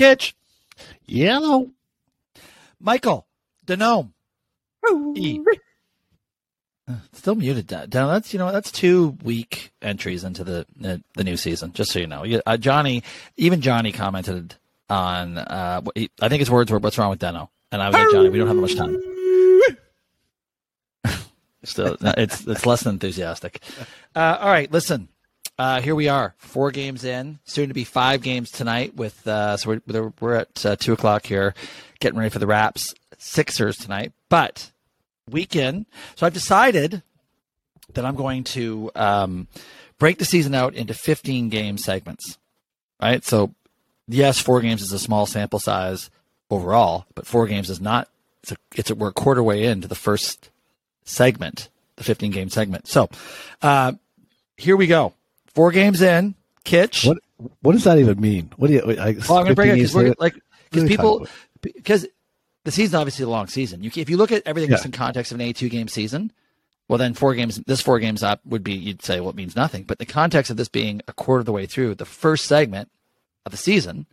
Kitch. Yellow. Michael. Denome. E. Still muted. Down. That's you know that's two weak entries into the the, the new season. Just so you know, uh, Johnny, even Johnny commented on. Uh, I think his words were, "What's wrong with Deno?" And I was like, Johnny, we don't have much time. Still, it's it's less than enthusiastic. Uh, all right, listen. Uh, here we are, four games in, soon to be five games tonight. With uh, so we're we're at uh, two o'clock here, getting ready for the Raps Sixers tonight. But weekend, so I've decided that I'm going to um, break the season out into 15 game segments. Right, so yes, four games is a small sample size overall, but four games is not. It's a, it's a, we're a quarter way into the first segment, the 15 game segment. So, uh, here we go. Four games in, Kitch. What what does that even mean? What do you? I, well, I'm going to bring it because like because people because the season's obviously a long season. You if you look at everything yeah. just in context of an 82 game season, well then four games this four games up would be you'd say well it means nothing. But the context of this being a quarter of the way through the first segment of the season,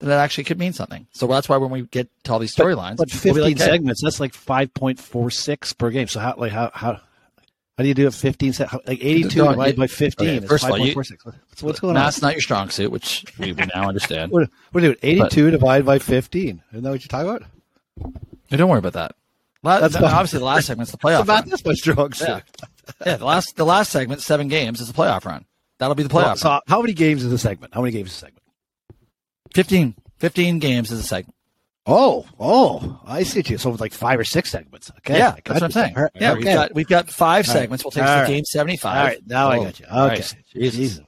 then that actually could mean something. So that's why when we get to all these storylines, but, but 15 we'll like, segments, that's like 5.46 per game. So how like how how how do you do it 15 like 82 divided by 15 okay, first of all, you, what's, what's going on? That's not your strong suit which we now understand. What, what are you doing 82 but, divided by 15 isn't that what you're talking about? Hey, don't worry about that. That's not, obviously the last segment's the playoff about this my strong suit. Yeah. yeah. the last the last segment seven games is the playoff run. That'll be the playoff well, so how many games is the segment? How many games is a segment? 15 15 games is a segment Oh, oh, I see you. So with like five or six segments. Okay. Yeah, that's what I'm saying. Right. Yeah, okay. we've got we've got five segments. We'll take us to game 75. All right, now oh, I got you. Okay. Right. Jesus.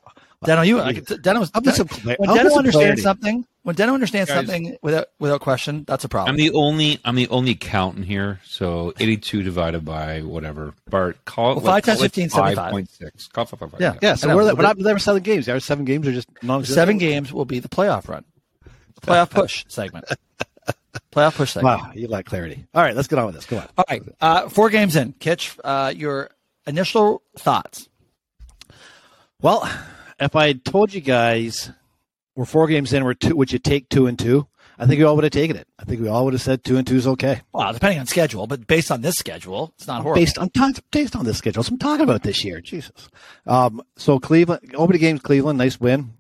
Deno, you, I, Deno was, Deno, when Deno understands something, when Deno understands Guys, something without without question, that's a problem. I'm the only I'm the only accountant here. So 82 divided by whatever. Bart, call it well, five times 15, 75. 5.6. Call it five, five, five, yeah, yeah. So we're, we're not never seven games. Our seven games are just non. Seven games will be the playoff run, the playoff push segment. Playoff push segment. Wow, you like clarity. All right, let's get on with this. Go on. All right, uh, four games in. Kitch, uh, your initial thoughts. Well, if I told you guys we're four games in, we're two, would you take two and two? I think we all would have taken it. I think we all would have said two and two is okay. Well, depending on schedule, but based on this schedule, it's not horrible. Based on based on this schedule, so I'm talking about this year. Jesus. Um, so Cleveland, opening games, Cleveland, nice win.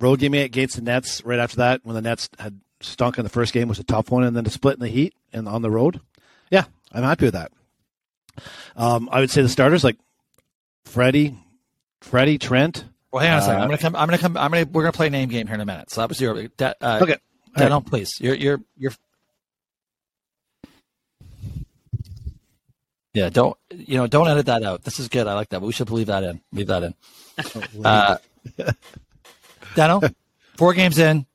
Road game against the Nets. Right after that, when the Nets had stunk in the first game was a tough one, and then to split in the heat and on the road. Yeah, I'm happy with that. Um, I would say the starters like Freddie, Freddie Trent. Well, hang on a second. Uh, I'm gonna come. I'm gonna come. I'm gonna. We're gonna play a name game here in a minute. So that was your. Uh, okay. Daniel, right. please. You're. You're. You're. Yeah. Don't. You know. Don't edit that out. This is good. I like that. But we should leave that in. Leave that in. uh, Dano, four games in.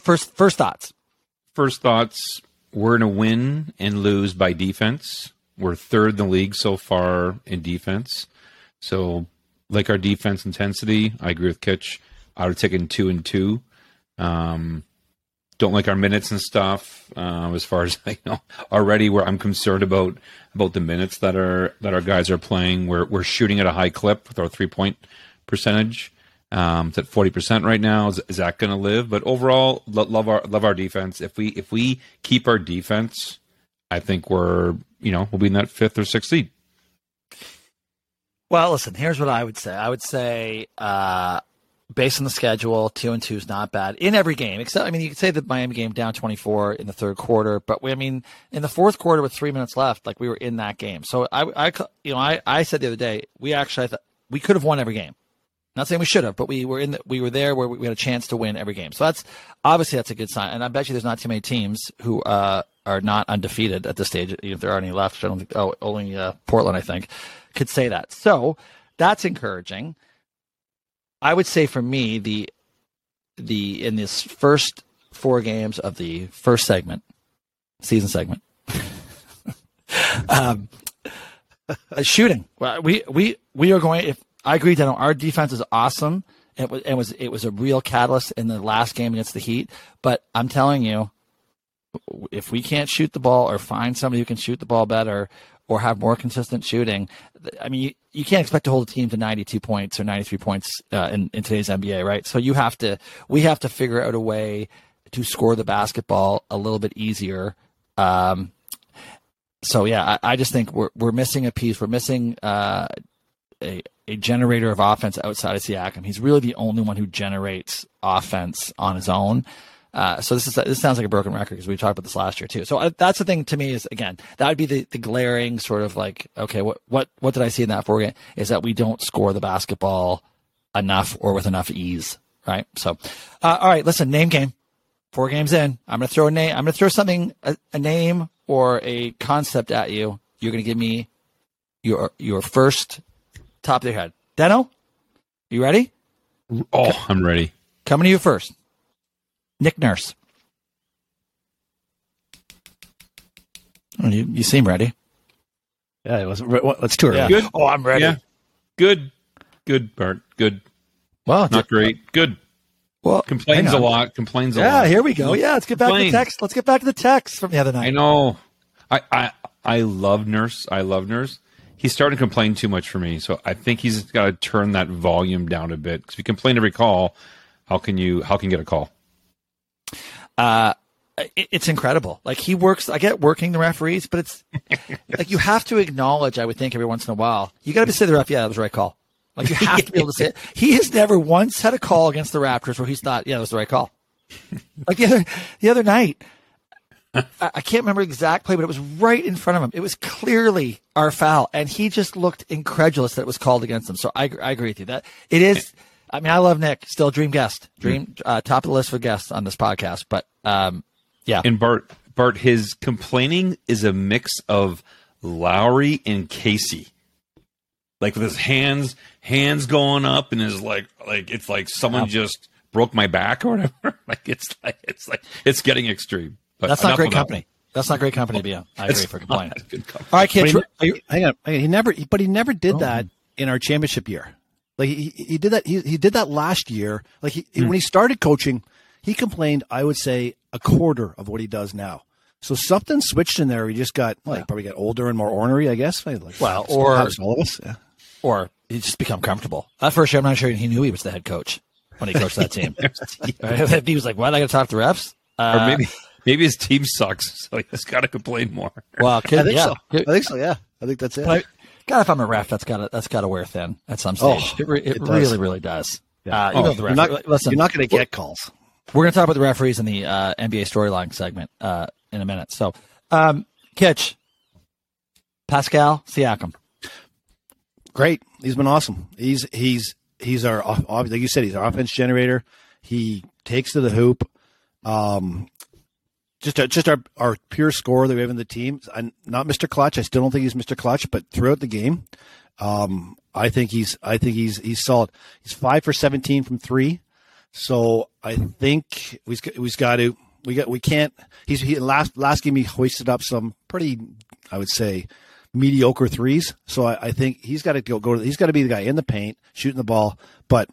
First, first thoughts. First thoughts. We're to win and lose by defense. We're third in the league so far in defense. So, like our defense intensity, I agree with Kitch. I would have taken two and two. Um, don't like our minutes and stuff. Uh, as far as I know, already where I'm concerned about about the minutes that are that our guys are playing. We're we're shooting at a high clip with our three point percentage. Um, it's at forty percent right now. Is, is that going to live? But overall, lo- love our love our defense. If we if we keep our defense, I think we're you know we'll be in that fifth or sixth seed. Well, listen. Here's what I would say. I would say, uh, based on the schedule, two and two is not bad in every game. Except, I mean, you could say the Miami game down 24 in the third quarter, but we, I mean, in the fourth quarter with three minutes left, like we were in that game. So I, I you know, I, I said the other day, we actually, I thought we could have won every game. Not saying we should have, but we were in the, we were there where we had a chance to win every game. So that's obviously that's a good sign. And I bet you there's not too many teams who uh, are not undefeated at this stage. If there are any left, I don't think. Oh, only uh, Portland, I think, could say that. So that's encouraging. I would say for me the the in this first four games of the first segment, season segment, um, shooting. We we we are going if I agree, Daniel. Our defense is awesome. It was, it was it was a real catalyst in the last game against the Heat. But I'm telling you, if we can't shoot the ball or find somebody who can shoot the ball better or have more consistent shooting, I mean, you, you can't expect to hold a team to 92 points or 93 points uh, in, in today's NBA, right? So you have to, we have to figure out a way to score the basketball a little bit easier. Um, so yeah, I, I, just think we're we're missing a piece. We're missing uh, a a generator of offense outside of Siakam. He's really the only one who generates offense on his own. Uh, so this is this sounds like a broken record because we talked about this last year too. So uh, that's the thing to me is again that would be the, the glaring sort of like okay what what what did I see in that four game is that we don't score the basketball enough or with enough ease right. So uh, all right, listen, name game. Four games in, I'm gonna throw a name. I'm gonna throw something a, a name or a concept at you. You're gonna give me your your first top of your head. Deno, you ready? Oh, I'm ready. Coming to you first. Nick Nurse. Oh, you, you seem ready. Yeah, it wasn't. Let's tour. Yeah. Good. Oh, I'm ready. Yeah. Good. Good, Bart. Good. Well, not great. Good. Well, complains a lot. Complains a yeah, lot. Yeah, here we go. Yeah, let's get back Complain. to the text. Let's get back to the text from the other night. I know. I I I love Nurse. I love Nurse. He's starting to complain too much for me, so I think he's got to turn that volume down a bit. Because if you complain every call, how can you how can you get a call? Uh, it's incredible. Like he works, I get working the referees, but it's like you have to acknowledge. I would think every once in a while, you got to say to the ref, "Yeah, that was the right call." Like you have to be able to say it. He has never once had a call against the Raptors where he's thought, "Yeah, that was the right call." like the other the other night, I, can't remember the exact play, but it was right in front of him. It was clearly our foul, and he just looked incredulous that it was called against him. So I, I agree with you that it is. I mean, I love Nick. Still dream guest, dream uh, top of the list for guests on this podcast. But um, yeah. And Bart, Bart, his complaining is a mix of Lowry and Casey. Like with his hands, hands going up, and his like, like it's like someone just broke my back or whatever. like it's like it's like it's getting extreme. But that's not great company. That. That's not great company to be on. I agree for complaining. All right, kids. He, hang on. He never, but he never did oh. that in our championship year. Like he, he did that. He, he did that last year. Like he, mm. when he started coaching, he complained, I would say, a quarter of what he does now. So something switched in there. He just got like probably got older and more ornery, I guess. Like, well, or all of us, yeah. or he just become comfortable. At first year, I'm not sure he knew he was the head coach when he coached that team. he was like, "What? I got to talk to refs?" Uh, or maybe maybe his team sucks, so he's got to complain more. Well, could, I think yeah. so. I think so. Yeah, I think that's it. I, God, if I'm a ref, that's got to that's got to wear thin at some stage. Oh, it, it, it really, really does. Yeah. Uh, oh, you're not, listen, you're not going to get calls. We're going to talk about the referees in the uh, NBA storyline segment uh, in a minute. So, um, Kitch, Pascal Siakam, great. He's been awesome. He's he's he's our like you said, he's our offense generator. He takes to the hoop. Um, just our, just our, our pure scorer that we have in the team. I'm not Mr. Clutch. I still don't think he's Mr. Clutch, but throughout the game, um, I think he's I think he's he's solid. He's five for seventeen from three. So I think we've we've got to we got we can't. He's he last last game he hoisted up some pretty I would say mediocre threes. So I, I think he's got to go go. He's got to be the guy in the paint shooting the ball. But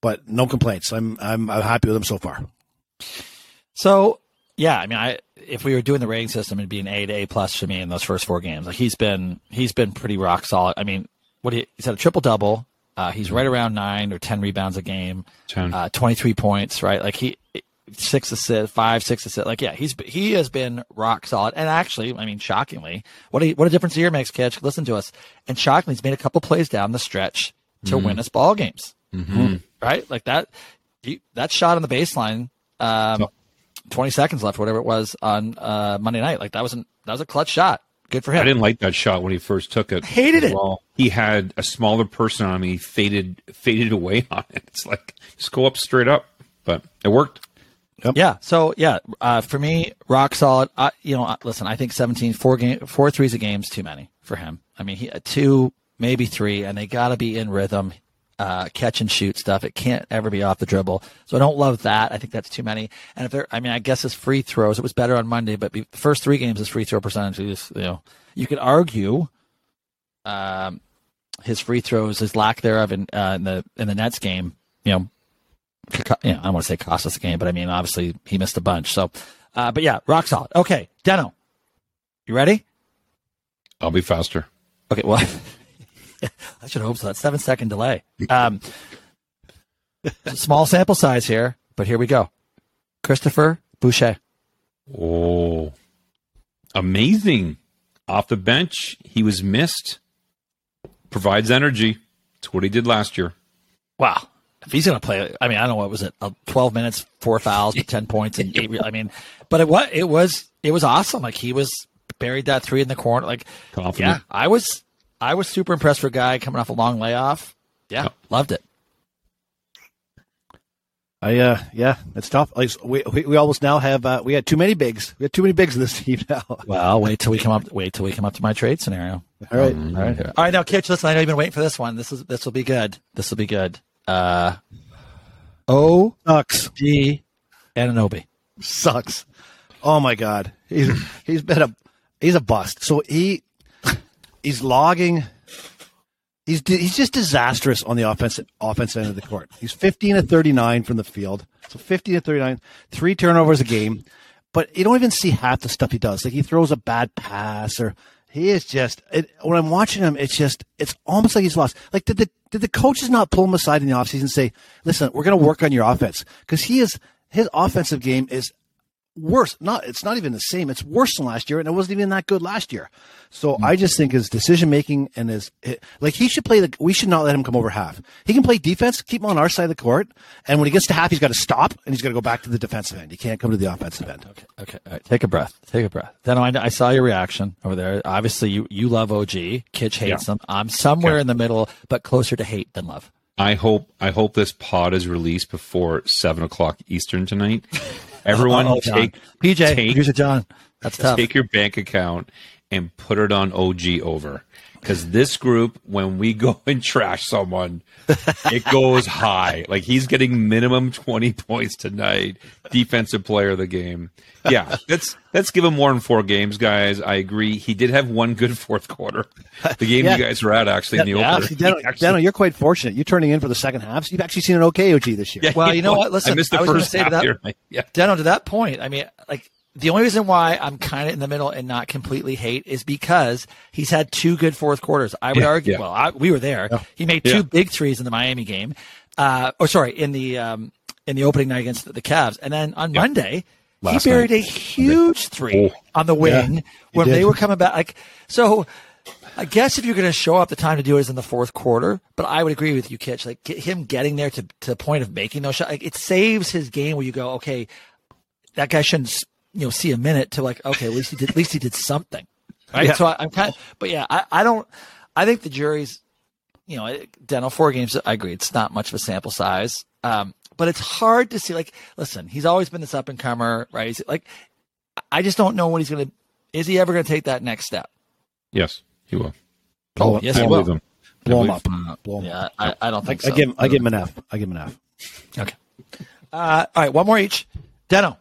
but no complaints. I'm I'm I'm happy with him so far. So yeah, I mean, I if we were doing the rating system, it'd be an A to A plus for me in those first four games. Like he's been he's been pretty rock solid. I mean, what he, he's had a triple double. Uh, he's right around nine or ten rebounds a game, uh, twenty three points. Right, like he six assists, five six assists. Like yeah, he's he has been rock solid. And actually, I mean, shockingly, what a what a difference a year makes. Catch, listen to us. And shockingly, he's made a couple plays down the stretch to mm-hmm. win us ball games. Mm-hmm. Right, like that. He, that shot on the baseline. Um, 20 seconds left, whatever it was on uh, Monday night. Like that was not that was a clutch shot. Good for him. I didn't like that shot when he first took it. Hated it. Well, he had a smaller person on me, faded faded away on it. It's like just go up straight up, but it worked. Yep. Yeah. So yeah, uh, for me, rock solid. Uh, you know, listen, I think 17, four game, four threes a game is too many for him. I mean, he two, maybe three, and they got to be in rhythm uh, catch and shoot stuff. It can't ever be off the dribble. So I don't love that. I think that's too many. And if there, I mean, I guess his free throws, it was better on Monday, but the first three games, his free throw percentage is, you know, you could argue, um, his free throws, his lack thereof in, uh, in the, in the Nets game, you know, you know, I don't want to say cost us the game, but I mean, obviously he missed a bunch. So, uh, but yeah, rock solid. Okay. Deno, you ready? I'll be faster. Okay. Well, I should hope so. That seven second delay. Um, small sample size here, but here we go. Christopher Boucher. Oh, amazing! Off the bench, he was missed. Provides energy. It's what he did last year. Wow. If he's going to play, I mean, I don't know what was it, uh, twelve minutes, four fouls, ten points, and eight. I mean, but it was it was it was awesome. Like he was buried that three in the corner. Like, Confident. yeah, I was I was super impressed for a guy coming off a long layoff. Yeah, Yep. loved it. I uh yeah, it's tough. Like we we, we almost now have uh, we had too many bigs. We had too many bigs in this team now. Well, wait till we come up. Wait till we come up to my trade scenario. All right. All right, all right. Now, Kitch, listen. I know you've been waiting for this one. This is this will be good. This will be good. Uh, O Sucks. G Anunoby. Sucks. Oh my god. He's he's been a he's a bust. So he he's logging He's he's just disastrous on the offensive offense end of the court. He's 15 to 39 from the field. So 15 to 39, three turnovers a game. But you don't even see half the stuff he does. Like he throws a bad pass or he is just it, when I'm watching him, it's just it's almost like he's lost. Like did the did the coaches not pull him aside in the offseason and say, "Listen, we're going to work on your offense" because he is his offensive game is worse. Not it's not even the same. It's worse than last year, and it wasn't even that good last year. So hmm. I just think his decision making and his like he should play the. We should not let him come over half. He can play defense, keep him on our side of the court, and when he gets to half, he's got to stop and he's got to go back to the defensive end. He can't come to the offensive end. Okay, okay. All right. Take a breath. Take a breath. Then I, I saw your reaction over there. Obviously, you you love OG. Kitch hates him. I'm somewhere Yeah. in the middle, but closer to hate than love. I hope I hope this pod is released before seven o'clock Eastern tonight. Everyone Uh-oh, take PJ, take- producer John. That's tough. take your bank account and put it on OG over. Because this group, when we go and trash someone, it goes high. Like he's getting minimum twenty points tonight. Defensive player of the game. Yeah, let's let's give him more than four games, guys. I agree. He did have one good fourth quarter. The game Yeah. you guys were at actually in the Yeah, opener. see, Dano, actually- Dano, you're quite fortunate. You're turning in for the second half, so you've actually seen an okay OG this year. Yeah, Well, you know what? Listen, I missed the I was gonna first say to half that- here. Yeah. Deno, to that point, I mean, like the only reason why I'm kind of in the middle and not completely hate is because he's had two good fourth quarters. I would Yeah, argue. yeah. Well, I, we were there. He made two Yeah. big threes in the Miami game. Uh, or sorry, in the um, in the opening night against the, Cavs, and then on Monday Last he buried night. a huge three Oh. on the wing he when did. they were coming back. Like so. I guess if you're going to show up, the time to do it is in the fourth quarter. But I would agree with you, Kitch. Like get him getting there to, to the point of making those shots, like, it saves his game where you go, okay, that guy shouldn't you know see a minute to like okay at least he did at least he did something right Yeah. so I, i'm kind of but yeah I, I don't i think the jury's you know dental four games i agree it's not much of a sample size um but it's hard to see like listen he's always been this up and comer right he's like i just don't know what he's gonna is he ever gonna take that next step Yes, he will. oh yes I he believe will him. Blow him up. Blow him yeah up. I, I don't I, think I so give him, I give him an F. I give him an F. okay uh all right one more each deno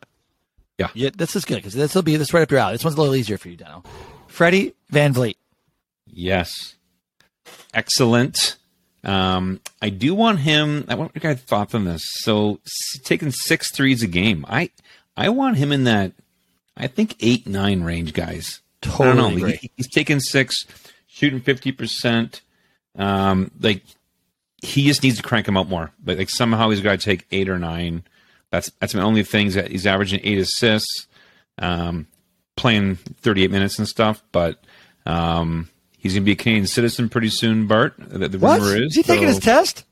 Yeah. yeah this is good because this will be this right up your alley this one's a little easier for you deno freddie VanVleet Yes. Excellent. Um, I do want him. I want your guys' thoughts on this. So taking six threes a game. I I want him in that. I think eight nine range, guys. I don't Totally know. He- he's taking six, shooting fifty percent. Um, like he just needs to crank him up more. But like somehow he's got to take eight or nine. That's that's my only thing. Is that he's averaging eight assists, um, playing thirty eight minutes and stuff. But um, he's gonna be a Canadian citizen pretty soon. Bart, the, the what rumor is. is he taking his test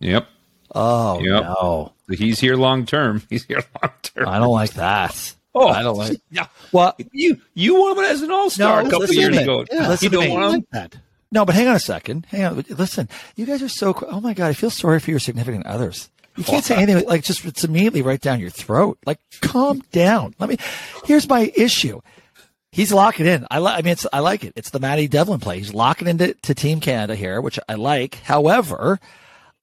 Yep. oh Yep. no He's here long term. He's here long term. I don't like that. Oh, I don't like. Yeah. Well, You you want him as an all star No, a couple years ago. Yeah, listen you don't want him. like that. no, but hang on a second. Hang on. Listen, you guys are so. Oh my god, I feel sorry for your significant others. You can't say anything like just it's immediately right down your throat. Like, calm down. Let me. Here's my issue. He's locking in. I, li- I mean, it's, I like it. It's the Matty Devlin play. He's locking into to Team Canada here, which I like. However,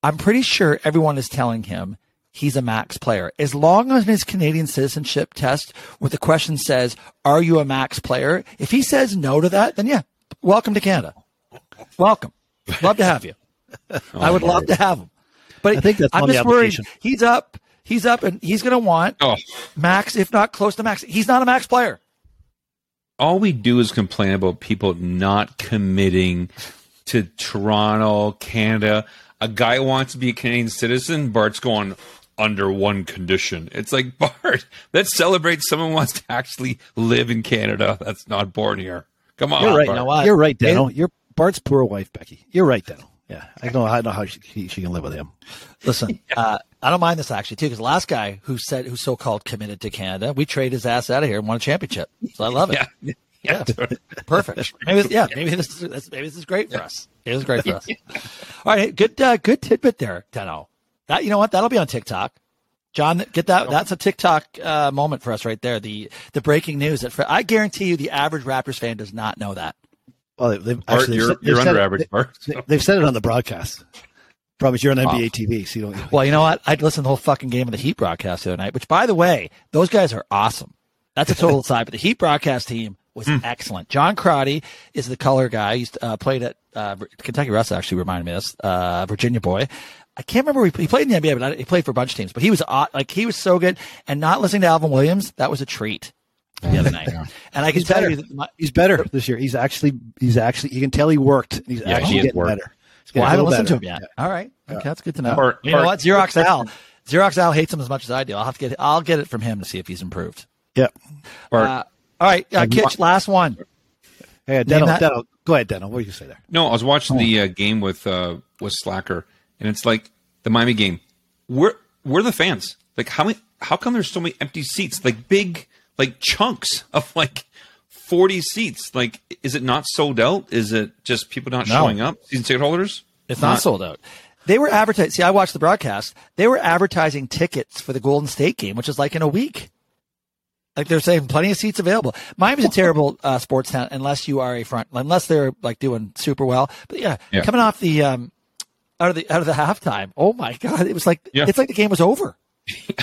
I'm pretty sure everyone is telling him he's a max player. As long as his Canadian citizenship test, where the question says, "Are you a max player?" If he says no to that, then yeah, welcome to Canada. Welcome. Love to have you. I would love to have him. But I think that's I'm just worried. He's up. He's up, and he's going to want Oh, max, if not close to max. He's not a max player. all we do is complain about people not committing to Toronto, Canada. A guy wants to be a Canadian citizen. Bart's going, under one condition. It's like Bart. Let's celebrate someone wants to actually live in Canada. That's not born here. Come on, You're right. Bart. You know what? You're right, Dano. You're Bart's poor wife, Becky. You're right, Dano. Yeah, I know. I know how she, she, can live with him. Listen, uh, I don't mind this actually too, because the last guy who said who so called committed to Canada, we traded his ass out of here and won a championship. So I love it. Yeah. Yeah. Perfect. Maybe yeah. Maybe this is maybe this is great for us. It was great for us. All right, good uh, good tidbit there, Deno. That you know what? That'll be on TikTok. John, get that. That's a TikTok uh, moment for us right there. The the breaking news that for, I guarantee you, the average Raptors fan does not know that. Well, they- they've Bart, actually you're, they've you're under it- average, Bart. They, they've said it on the broadcast. Probably you're on NBA TV, so you don't. Well, you know what? I'd listen to the whole fucking game of the Heat broadcast the other night. Which, by the way, those guys are awesome. That's a total aside, but the Heat broadcast team was excellent. John Crotty is the color guy. He's uh, played at uh, Kentucky Russ. Actually, reminded me of this. Uh, Virginia boy. I can't remember. He he played in the NBA, but not- he played for a bunch of teams. But he was like he was so good. And not listening to Alvin Williams, that was a treat the other night. And I can He's tell better. you that my, He's better this year. He's actually. He's actually. You can tell he worked. He's Yeah, actually has getting worked. better. He's well, I haven't a little listened to him better. yet. All right, okay, that's good to know. Part- you know what? Xerox Al, Xerox Al hates him as much as I do. I'll have to get. I'll get it from him to see if he's improved. Yeah. Bart, Uh, all right, uh, Kitch, last one. Hey, Deno, that- Deno, go ahead, Deno. What do you say there? No, I was watching the uh, game with uh, with Slacker, and it's like the Miami game. Where where are the fans? Like how many? How come there's so many empty seats? Like big, like chunks of like forty seats. Like, is it not sold out? Is it just people not No. showing up? Season ticket holders? It's not sold out. They were advertising. See, I watched the broadcast. They were advertising tickets for the Golden State game, which is like in a week. Like they're saying, plenty of seats available. Miami's a terrible uh, sports town unless you are a front, unless they're like doing super well. But yeah, Yeah. coming off the um, out of the out of the halftime. Oh my god, it was like Yeah. it's like the game was over.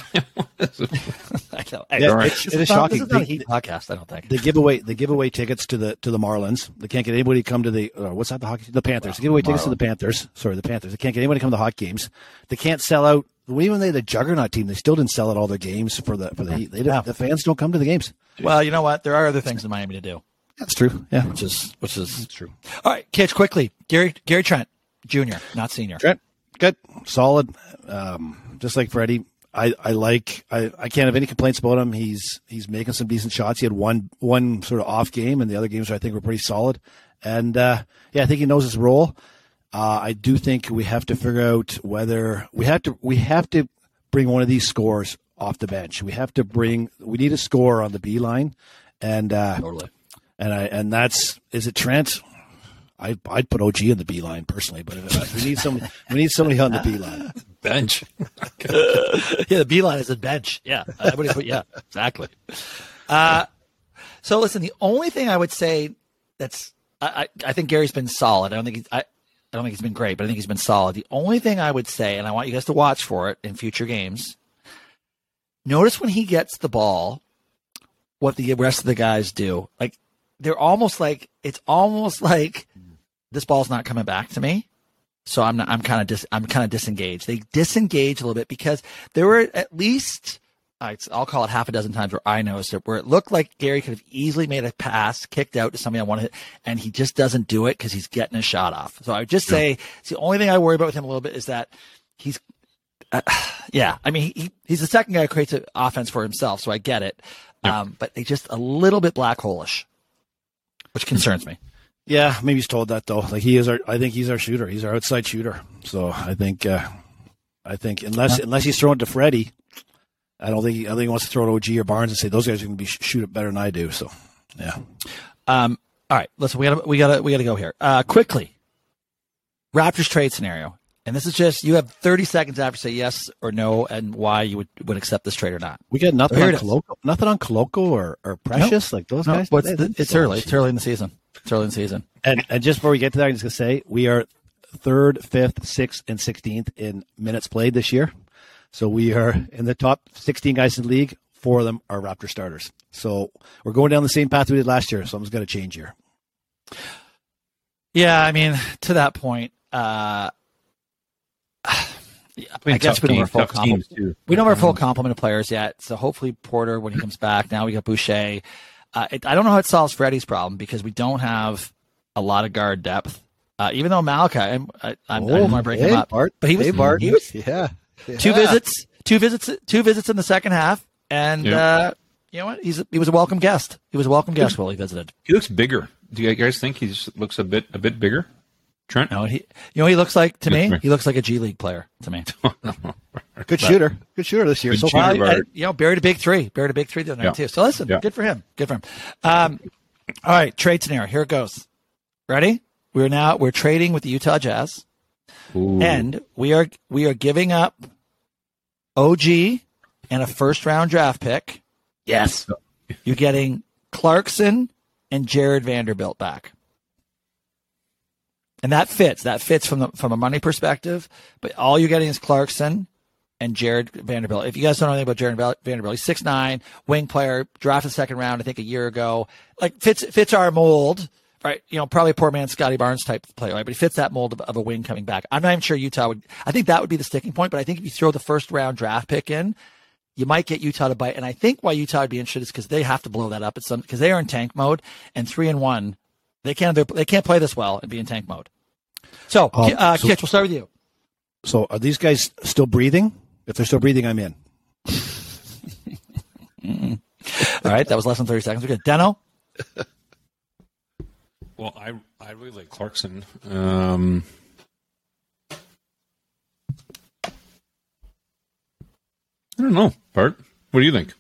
I know. Yeah, this it's- it is not- shocking. This is not a Heat podcast. I don't think. They give away they give away tickets to the to the Marlins. They can't get anybody to come to the uh, what's that the hockey the Panthers. They give away tickets to the Panthers. Sorry, the Panthers. They can't get anybody to come to the hot games. They can't sell out. Even they the juggernaut team, they still didn't sell out all their games for the for the Heat. They Yeah. the fans don't come to the games. Well, you know what? There are other things in Miami to do, That's true. Yeah, which is which is that's true. all right. Kitch, quickly, Gary Gary Trent, Junior, not senior. Trent, good, solid. Um, just like Freddie, I, I like. I, I can't have any complaints about him. He's he's making some decent shots. He had one one sort of off game, and the other games I think were pretty solid. And uh, yeah, I think he knows his role. Uh, I do think we have to figure out whether we have to we have to bring one of these scores off the bench. We have to bring. We need a score on the B line, and uh, Totally. and I and that's is it Trent. I, I'd put OG in the B line personally, but if, we need somebody. We need somebody on the B line. Bench. yeah, the beeline is a bench. Yeah, everybody put yeah, exactly. Uh, so listen, the only thing I would say that's I, I, I think Gary's been solid. I don't think he's, I, I don't think he's been great, but I think he's been solid. The only thing I would say, and I want you guys to watch for it in future games. Notice when he gets the ball, what the rest of the guys do. Like they're almost like it's almost like this ball's not coming back to me. So I'm not, I'm kind of dis, I'm kind of disengaged. They disengage a little bit because there were at least I'll call it half a dozen times where I noticed it, where it looked like Gary could have easily made a pass, kicked out to somebody I wanted, and he just doesn't do it because he's getting a shot off. So I would just say it's the only thing I worry about with him a little bit is that he's, uh, yeah, I mean he, he's the second guy who creates an offense for himself, so I get it, um, but they just a little bit black hole-ish, which concerns me. Yeah, maybe he's told that though. Like he is our. I think he's our shooter. He's our outside shooter. So I think. Uh, I think unless unless he's throwing to Freddie, I don't think he, I think he wants to throw to OG or Barnes and say those guys are going to be sh- shoot it better than I do. So yeah, Um, all right, listen, we gotta we gotta we gotta go here. Uh, quickly, Raptors trade scenario, and this is just you have 30 seconds after to say yes or no, and why you would, would accept this trade or not. we got nothing on. Koloko, nothing on Koloko or, or Precious like those No, guys. but it's, it's early. It's early in the season. It's early in the season. And and just before we get to that, I'm just gonna say we are third, fifth, sixth, and sixteenth in minutes played this year. So we are in the top 16 guys in the league. Four of them are Raptor starters. So we're going down the same path we did last year. Something's got to change here. Yeah, I mean, to that point, uh, I guess we don't have a full tough teams, complement. too. We don't have a full complement of players yet. So hopefully Porter, when he comes back, now we got Boucher. Uh, it, I don't know how it solves Freddie's problem because we don't have a lot of guard depth. Uh, even though Malachi, I'm, I, I'm, I didn't want to break him up, Bart. but he was, Hey, Bart. he was yeah. two visits, two visits, two visits in the second half, and Yeah. uh, you know what? He's he was a welcome guest. He was a welcome guest while he visited. He looks bigger. Do you guys think he just looks a bit a bit bigger? Trent? No, he, you know, what he looks like to me. He looks like a G League player to me. Good shooter. Good shooter this year Good so far. Bart. I- I- you know, buried a big three, buried a big three the other night Yeah. too. So listen, Yeah. good for him. Good for him. Um, all right, trade scenario. Here it goes. Ready? We're now we're trading with the Utah Jazz, Ooh. and we are we are giving up OG and a first round draft pick. Yes, you're getting Clarkson and Jarred Vanderbilt back. And that fits. That fits from the from a money perspective. But all you're getting is Clarkson and Jarred Vanderbilt. If you guys don't know anything about Jarred Vanderbilt, he's six nine, wing player, drafted second round, I think a year ago. Like fits fits our mold, right? You know, probably a poor man Scottie Barnes type player, right? But he fits that mold of, of a wing coming back. I'm not even sure Utah would. I think that would be the sticking point. But I think if you throw the first round draft pick in, you might get Utah to bite. And I think why Utah would be interested is because they have to blow that up at some because they are in tank mode and three and one. They can't they can't play this well and be in tank mode. So, Um, uh, so- Kitch, we'll start with you. So are these guys still breathing? If they're still breathing, I'm in. All right, that was less than thirty seconds. We're good. Deno, Well, I I really like Clarkson. Um, I don't know, Bart. What do you think?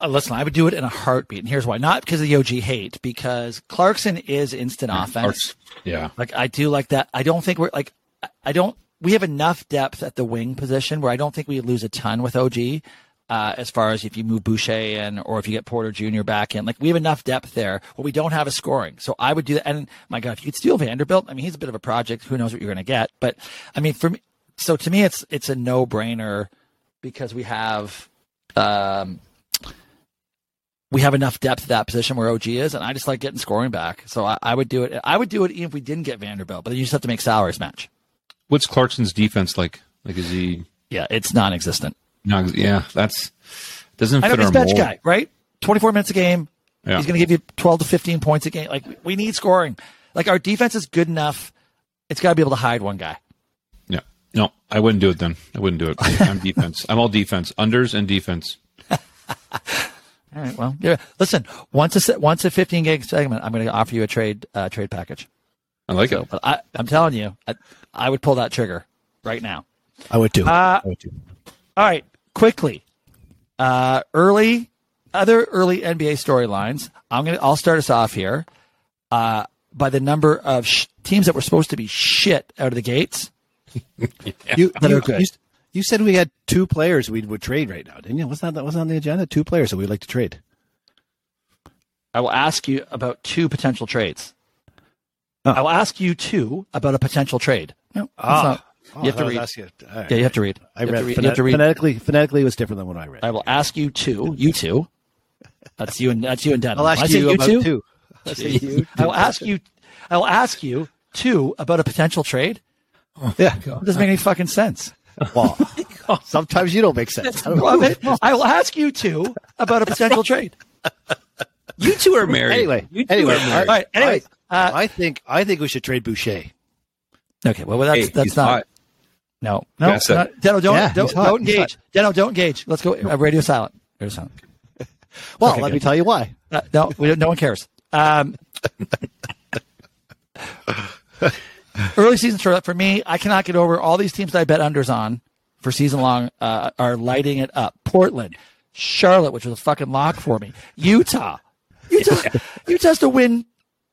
Uh, listen, I would do it in a heartbeat, and here's why: not because of the OG hate, because Clarkson is instant offense. Yeah, Like I do like that. I don't think we're like I- I don't. We have enough depth at the wing position where I don't think we lose a ton with OG. Uh, as far as if you move Boucher in or if you get Porter Jr. back in, like we have enough depth there. What we don't have is scoring. So I would do that. And my God, if you could steal Vanderbilt, I mean, he's a bit of a project. Who knows what you're going to get? But I mean, for me, so to me, it's it's a no brainer because we have um, we have enough depth at that position where OG is, and I just like getting scoring back. So I, I would do it. I would do it even if we didn't get Vanderbilt, but then you just have to make salaries match. What's Clarkson's defense like? Like, is he? Yeah, it's non-existent. No, yeah, that's doesn't I know fit he's bench mold. guy, right? Twenty-four minutes a game. Yeah. He's going to give you twelve to fifteen points a game. Like we need scoring. Like our defense is good enough. It's got to be able to hide one guy. Yeah, no, I wouldn't do it then. I wouldn't do it. I'm defense. I'm all defense, unders and defense. All right. Well, yeah. Listen, once a once a fifteen gig segment, I'm going to offer you a trade uh, trade package. I like So, it. but I, I'm telling you, I, I would pull that trigger right now. I would too. Uh, I would too. All right, quickly. Uh, early, other early NBA storylines. I'm gonna. I'll start us off here. Uh, by the number of sh- teams that were supposed to be shit out of the gates. You, That you, are good. you, you said we had two players we would trade right now, didn't you? Wasn't that, that wasn't on the agenda? Two players that we'd like to trade. I will ask you about two potential trades. Oh. I will ask you two about a potential trade. No, Ah. not- Oh, you have to read. you- all right. Yeah, you have to read. I You have read, to read- you have to read. phonetically. Phonetically, it was different than what I read. I will ask you two. You two. That's you and that's you and Dan. I'll ask say you about two. two. I'll you. I will ask you. I will ask you two about a potential trade. Yeah. It doesn't make any fucking sense. Well, sometimes you don't make sense. I don't Well, know. I will ask you two about a potential trade. You two are married. Anyway, You two anyway, are married. All right. Anyways, I, uh, I think I think we should trade Boucher. okay. Well, that's Hey, that's not. hot. No, no, Yes, sir. not, Deno, don't Yeah, don't, don't engage. Deno, don't engage. Let's go. Uh, radio silent. Radio silent. Well, Okay, let good. me tell you why. Uh, no, we don't, no one cares. Um, early season for me, I cannot get over all these teams that I bet unders on for season long uh, are lighting it up. Portland, Charlotte, which was a fucking lock for me. Utah, Utah, Utah has to win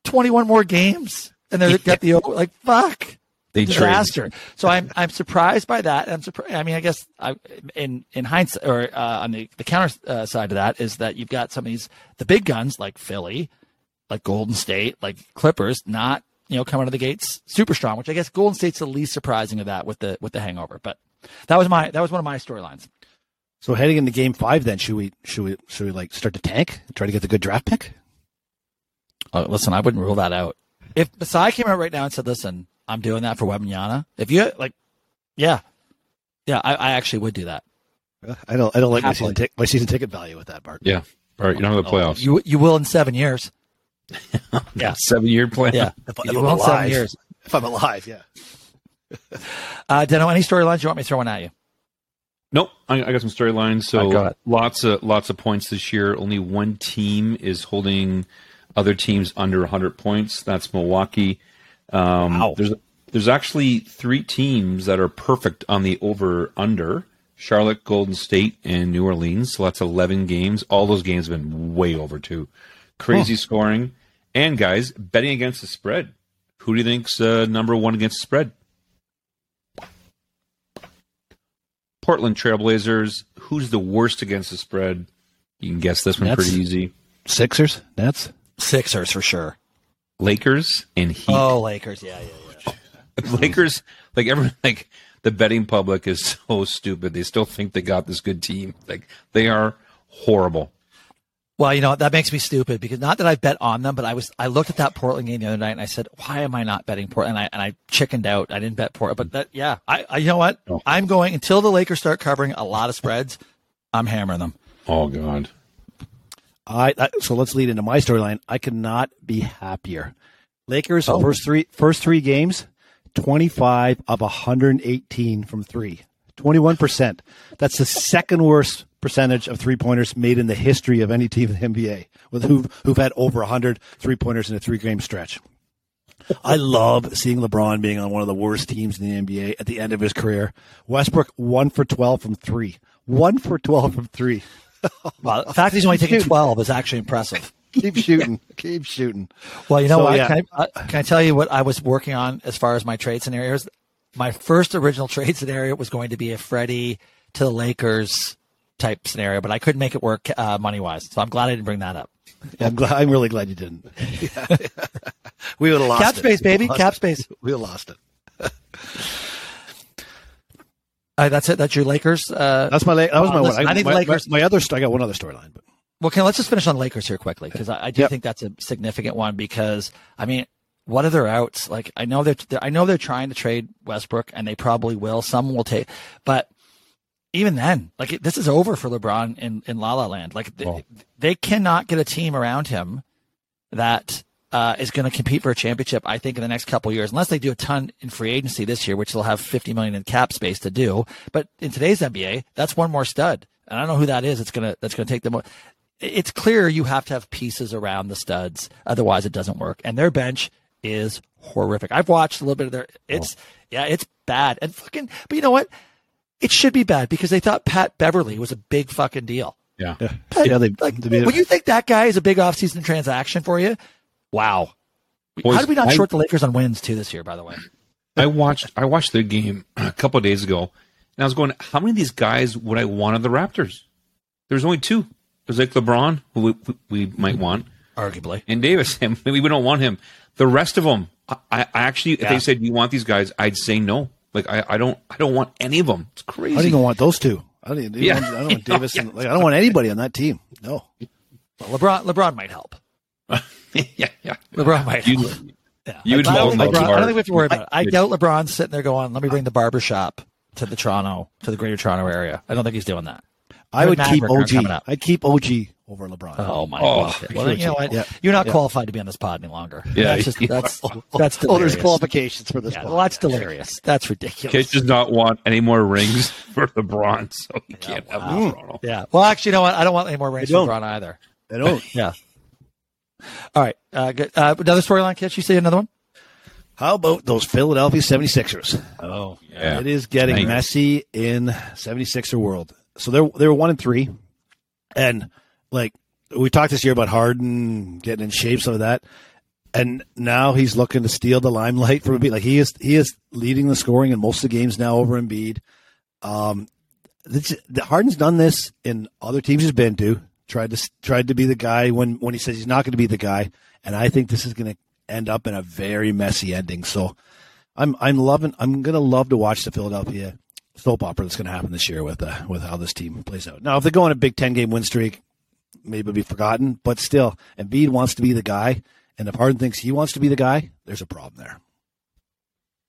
twenty one more games, and they've got the like fuck They trade. disaster. So I'm I'm surprised by that. I'm surprised. I mean, I guess I, in in hindsight, or uh, on the the counter uh, side of that is that you've got some of these the big guns like Philly, like Golden State, like Clippers, not you know coming out of the gates super strong. Which I guess Golden State's the least surprising of that with the with the hangover. But that was my that was one of my storylines. So heading into Game Five, then should we should we should we like start to tank and try to get the good draft pick? Uh, listen, I wouldn't rule that out. If Masai came out right now and said, "Listen, I'm doing that for Wembanyama," if you like, yeah, yeah, I, I actually would do that. I don't I don't like my season, tic- my season ticket value with that, Bart. Yeah. All right. You don't have the playoffs. You you will in seven years. yeah, Seven year plan. yeah, If, you if will I'm seven alive, years. if I'm alive, yeah. Uh, Deno, any storylines you want me to throw one at you? Nope, I, I got some storylines. So Alright, lots of lots of points this year. Only one team is holding other teams under 100 points. That's Milwaukee. Um, Wow. There's there's actually three teams that are perfect on the over under. Charlotte, Golden State, and New Orleans. So that's 11 games. All those games have been way over too. Crazy scoring. And guys, betting against the spread. Who do you think's uh, number one against the spread? Portland Trailblazers. Who's the worst against the spread? You can guess this one Nets. pretty easy. Sixers, Nets. Sixers for sure. Lakers and Heat. Oh, Lakers. Yeah, yeah, yeah. Lakers, like everyone, like the betting public is so stupid. They still think they got this good team. Like they are horrible. Well, you know that makes me stupid because not that I bet on them, but I was I looked at that Portland game the other night and I said, why am I not betting Portland? And I and I chickened out. I didn't bet Portland, but that yeah, I, I you know what? Oh. I'm going until the Lakers start covering a lot of spreads. I'm hammering them. Oh God. I, I so let's lead into my storyline. I could not be happier. Lakers Oh. first three first three games, twenty five of hundred and eighteen from three. Twenty one percent. That's the second worst percentage of three pointers made in the history of any team in the NBA with who've who've had over 100 three pointers in a three game stretch. I love seeing LeBron being on one of the worst teams in the NBA at the end of his career. Westbrook one for twelve from three. One for twelve from three. Well, the fact that he's only taking 12 is actually impressive. Keep shooting. Keep shooting. Well, you know So, what? yeah. Can, I, uh, can I tell you what I was working on as far as my trade scenarios? My first original trade scenario was going to be a Freddie to the Lakers type scenario, but I couldn't make it work uh, money wise. So I'm glad I didn't bring that up. I'm glad. I'm really glad you didn't. we would have lost Cap it. space, baby. Lost Cap it. space. We lost it. Uh, that's it. That's your Lakers. Uh, That's my. la- That was Uh, my listen, one. I think my, Lakers- My, my other. st- I got one other storyline, but well, can let's just finish on Lakers here quickly because I, I do Yep. think that's a significant one because I mean, what are their outs? Like I know they're, they're I know they're trying to trade Westbrook and they probably will. Some will take, but even then, like it, this is over for LeBron in in La La Land. Like they, they cannot get a team around him that uh, is going to compete for a championship. I think in the next couple of years, unless they do a ton in free agency this year, which they'll have 50 million in cap space to do. But in today's NBA, that's one more stud, and I don't know who that is. It's gonna that's gonna take them. It's clear you have to have pieces around the studs, otherwise it doesn't work. And their bench is horrific. I've watched a little bit of their. It's yeah, it's bad and fucking. But you know what? It should be bad because they thought Pat Beverley was a big fucking deal. Yeah. yeah, Pat- yeah. They, like, they when you think that guy is a big offseason transaction for you, wow. Boys, How did we not I- short the Lakers on wins too this year? By the way, I watched I watched their game a couple of days ago, and I was going, how many of these guys would I want on the Raptors? There's only two. There's like LeBron, who we, we might want, arguably. and Davis. And maybe we don't want him. The rest of them, I, I actually, if they said, "Do you want these guys?" I'd say no. Like I, I don't, I don't want any of them. It's crazy. I don't even want those two. I don't. Even, Yeah. I don't want Davis. and, like, I don't want anybody on that team. No. Well, LeBron, LeBron might help. yeah, yeah. LeBron might You, help. Yeah. you would I, don't think LeBron. LeBron, I don't think we have to worry about it. I I- doubt LeBron's sitting there going, "Let me bring the barbershop to the Toronto, to the Greater Toronto area." I don't think he's doing that. I would keep OG. I'd keep OG over LeBron. Oh my Oh, god! Well, you know what? Yeah. You're not Yeah. qualified to be on this pod any longer. Yeah, that's just you that's that's Oh, there's qualifications for this. Yeah, one. well, that's delirious. That's ridiculous. Kitch does not want any more rings for LeBron, so he can't have wow. Toronto. Yeah. Well, actually, you know what? I don't want any more rings don't. from LeBron either. I don't. Yeah. All right. Uh, good. Uh, another storyline, Kitch. You see another one? How about those Philadelphia 76ers? Oh, Yeah. It is getting messy in 76er world. So they're they were one and three, and like we talked this year about Harden getting in shape, some of that, and now he's looking to steal the limelight from Embiid. Like he is he is leading the scoring in most of the games now over Embiid. Um, Harden's done this in other teams he's been to. Tried to tried to be the guy when when he says he's not going to be the guy, and I think this is going to end up in a very messy ending. So. I'm I'm loving. I'm gonna love to watch the Philadelphia soap opera that's gonna happen this year with uh, with how this team plays out. Now, if they go on a big ten game win streak, maybe it'll be forgotten. But still, Embiid wants to be the guy, and if Harden thinks he wants to be the guy, there's a problem there.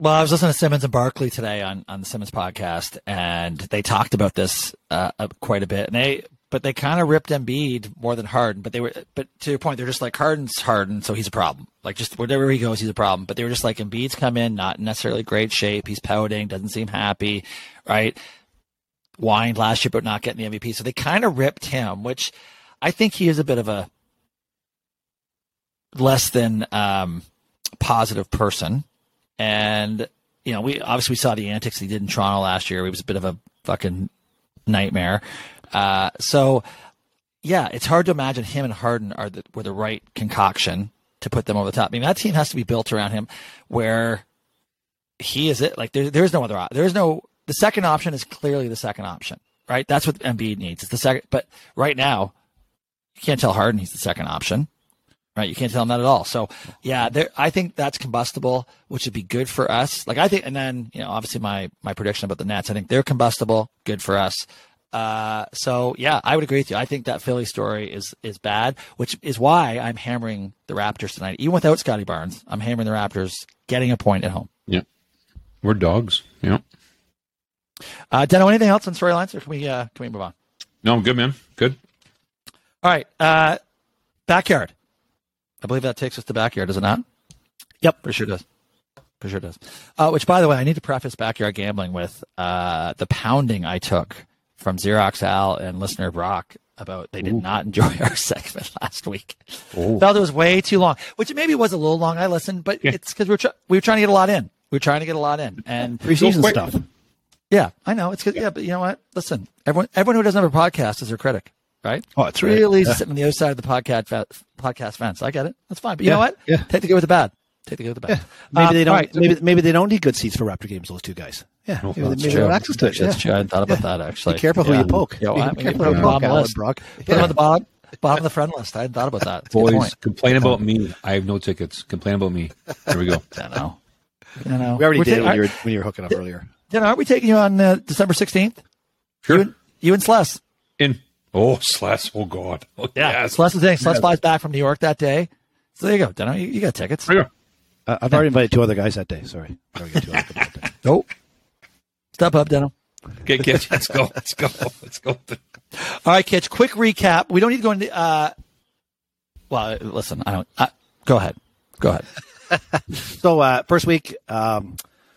Well, I was listening to Simmons and Barkley today on, on the Simmons podcast, and they talked about this uh, uh, quite a bit. And they, but they kind of ripped Embiid more than Harden. But they were, but to your point, they're just like Harden's Harden, so he's a problem. Like just wherever he goes, he's a problem. But they were just like Embiid's come in, not necessarily great shape. He's pouting, doesn't seem happy, right? whined last year but not getting the MVP. So they kind of ripped him, which I think he is a bit of a less than um, positive person. And you know, we obviously we saw the antics he did in Toronto last year. He was a bit of a fucking nightmare. Uh, so yeah, it's hard to imagine him and Harden are the, were the right concoction to put them over the top. I mean, that team has to be built around him where he is it. Like there, there's no other, there's no, the second option is clearly the second option, right? That's what Embiid needs. It's the second, but right now you can't tell Harden he's the second option, right? You can't tell him that at all. So yeah, there, I think that's combustible, which would be good for us. Like I think, and then, you know, obviously my, my prediction about the Nets, I think they're combustible, good for us. Uh, so yeah, I would agree with you. I think that Philly story is is bad, which is why I'm hammering the Raptors tonight. Even without Scottie Barnes, I'm hammering the Raptors getting a point at home. Yeah, we're dogs. Yeah. Uh, Deno, anything else on storylines, or can we uh, can we move on? No, I'm good, man. Good. All right, uh, backyard. I believe that takes us to backyard, does it not? Yep, for sure does. For sure does. Uh, which, by the way, I need to preface backyard gambling with uh, the pounding I took from Xerox Al and listener Brock about they did Ooh. not enjoy our segment last week. Ooh. Felt it was way too long, which maybe was a little long. I listened, but yeah. it's because we, tr- we were trying to get a lot in. We were trying to get a lot in and preseason stuff. Yeah, I know. It's good. Yeah. yeah, but you know what? Listen, everyone, everyone who doesn't have a podcast is their critic, right? Oh, it's really right. yeah. sitting on the other side of the podcast podcast fence. I get it. That's fine. But you know what? Yeah. Take the good with the bad. Take the good with the bad. Maybe um, they don't. Right. Maybe maybe they don't need good seats for Raptor games. Those two guys. Yeah, maybe, maybe they have access to it. That's true. I hadn't thought about that actually. Be careful who you poke. Yeah, well, Be careful who you poke, list. Brock. Put them on the bottom. Bottom of the friend list. I hadn't thought about that. That's Boys, complain about me. I have no tickets. Complain about me. Here we go. I know. I know. We already We're did when, you were, when you were hooking up earlier. Then aren't we taking you on uh, December 16th? Sure. You and, you and Sless. In. Oh, Sless. Oh, God. Oh, yeah. Yes. Sless is saying Sless yes. flies back from New York that day. So there you go. Deno, you, you got tickets. There you go. Uh, I've already invited two other guys that day. Sorry. Nope. Step up, Deno. Okay, Kitch. Let's go. Let's go. Let's go. All right, Kitch. Quick recap. We don't need to go into. Uh, well, listen. I don't. Uh, go ahead. Go ahead. so uh, first week um,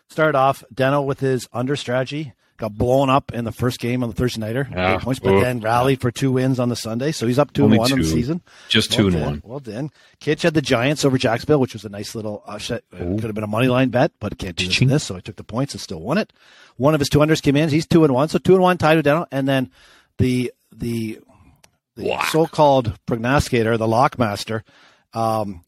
started off Deno with his under strategy got blown up in the first game on the Thursday nighter, yeah. points, but Ooh. then rallied for two wins on the Sunday. So he's up two Only and one two. on the season. Just well two and done. one. Well then, Kitch had the Giants over Jacksonville, which was a nice little uh, could have been a money line bet, but can't do this, this. So I took the points and still won it. One of his two unders came in. He's two and one, so two and one tied it down. And then the the the so-called prognosticator, the lockmaster, um,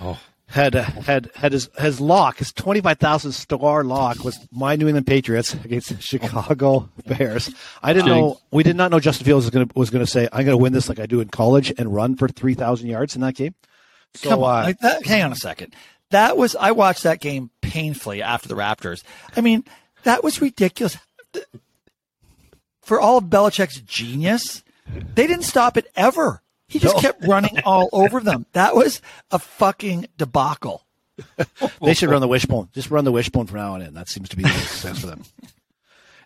oh had had had his his lock, his twenty five thousand star lock was my New England Patriots against the Chicago Bears. I didn't know we did not know Justin Fields was going to was to say I'm going to win this like I do in college and run for three thousand yards in that game. So, Come on, uh, that, hang on a second. That was I watched that game painfully after the Raptors. I mean, that was ridiculous. For all of Belichick's genius, they didn't stop it ever. He just no. kept running all over them. That was a fucking debacle. they should run the wishbone. Just run the wishbone from now on in. That seems to be the success for them.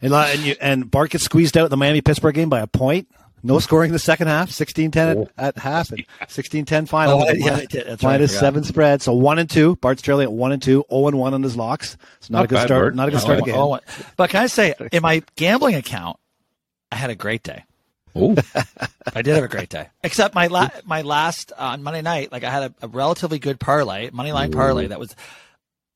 And, uh, and, you, and Bart gets squeezed out in the Miami Pittsburgh game by a point. No scoring in the second half, 16-10 at, oh. at half and 16-10 final. Oh, yeah, minus right, seven spread. So one and two. Bart's trailing at one and two, 0 and one on his locks. It's not, not a good start. Bart. Not a good start oh, again. Oh, but can I say, in my gambling account, I had a great day. Oh, I did have a great day. Except my la- my last uh, on Monday night, like I had a, a relatively good parlay, money line parlay. That was,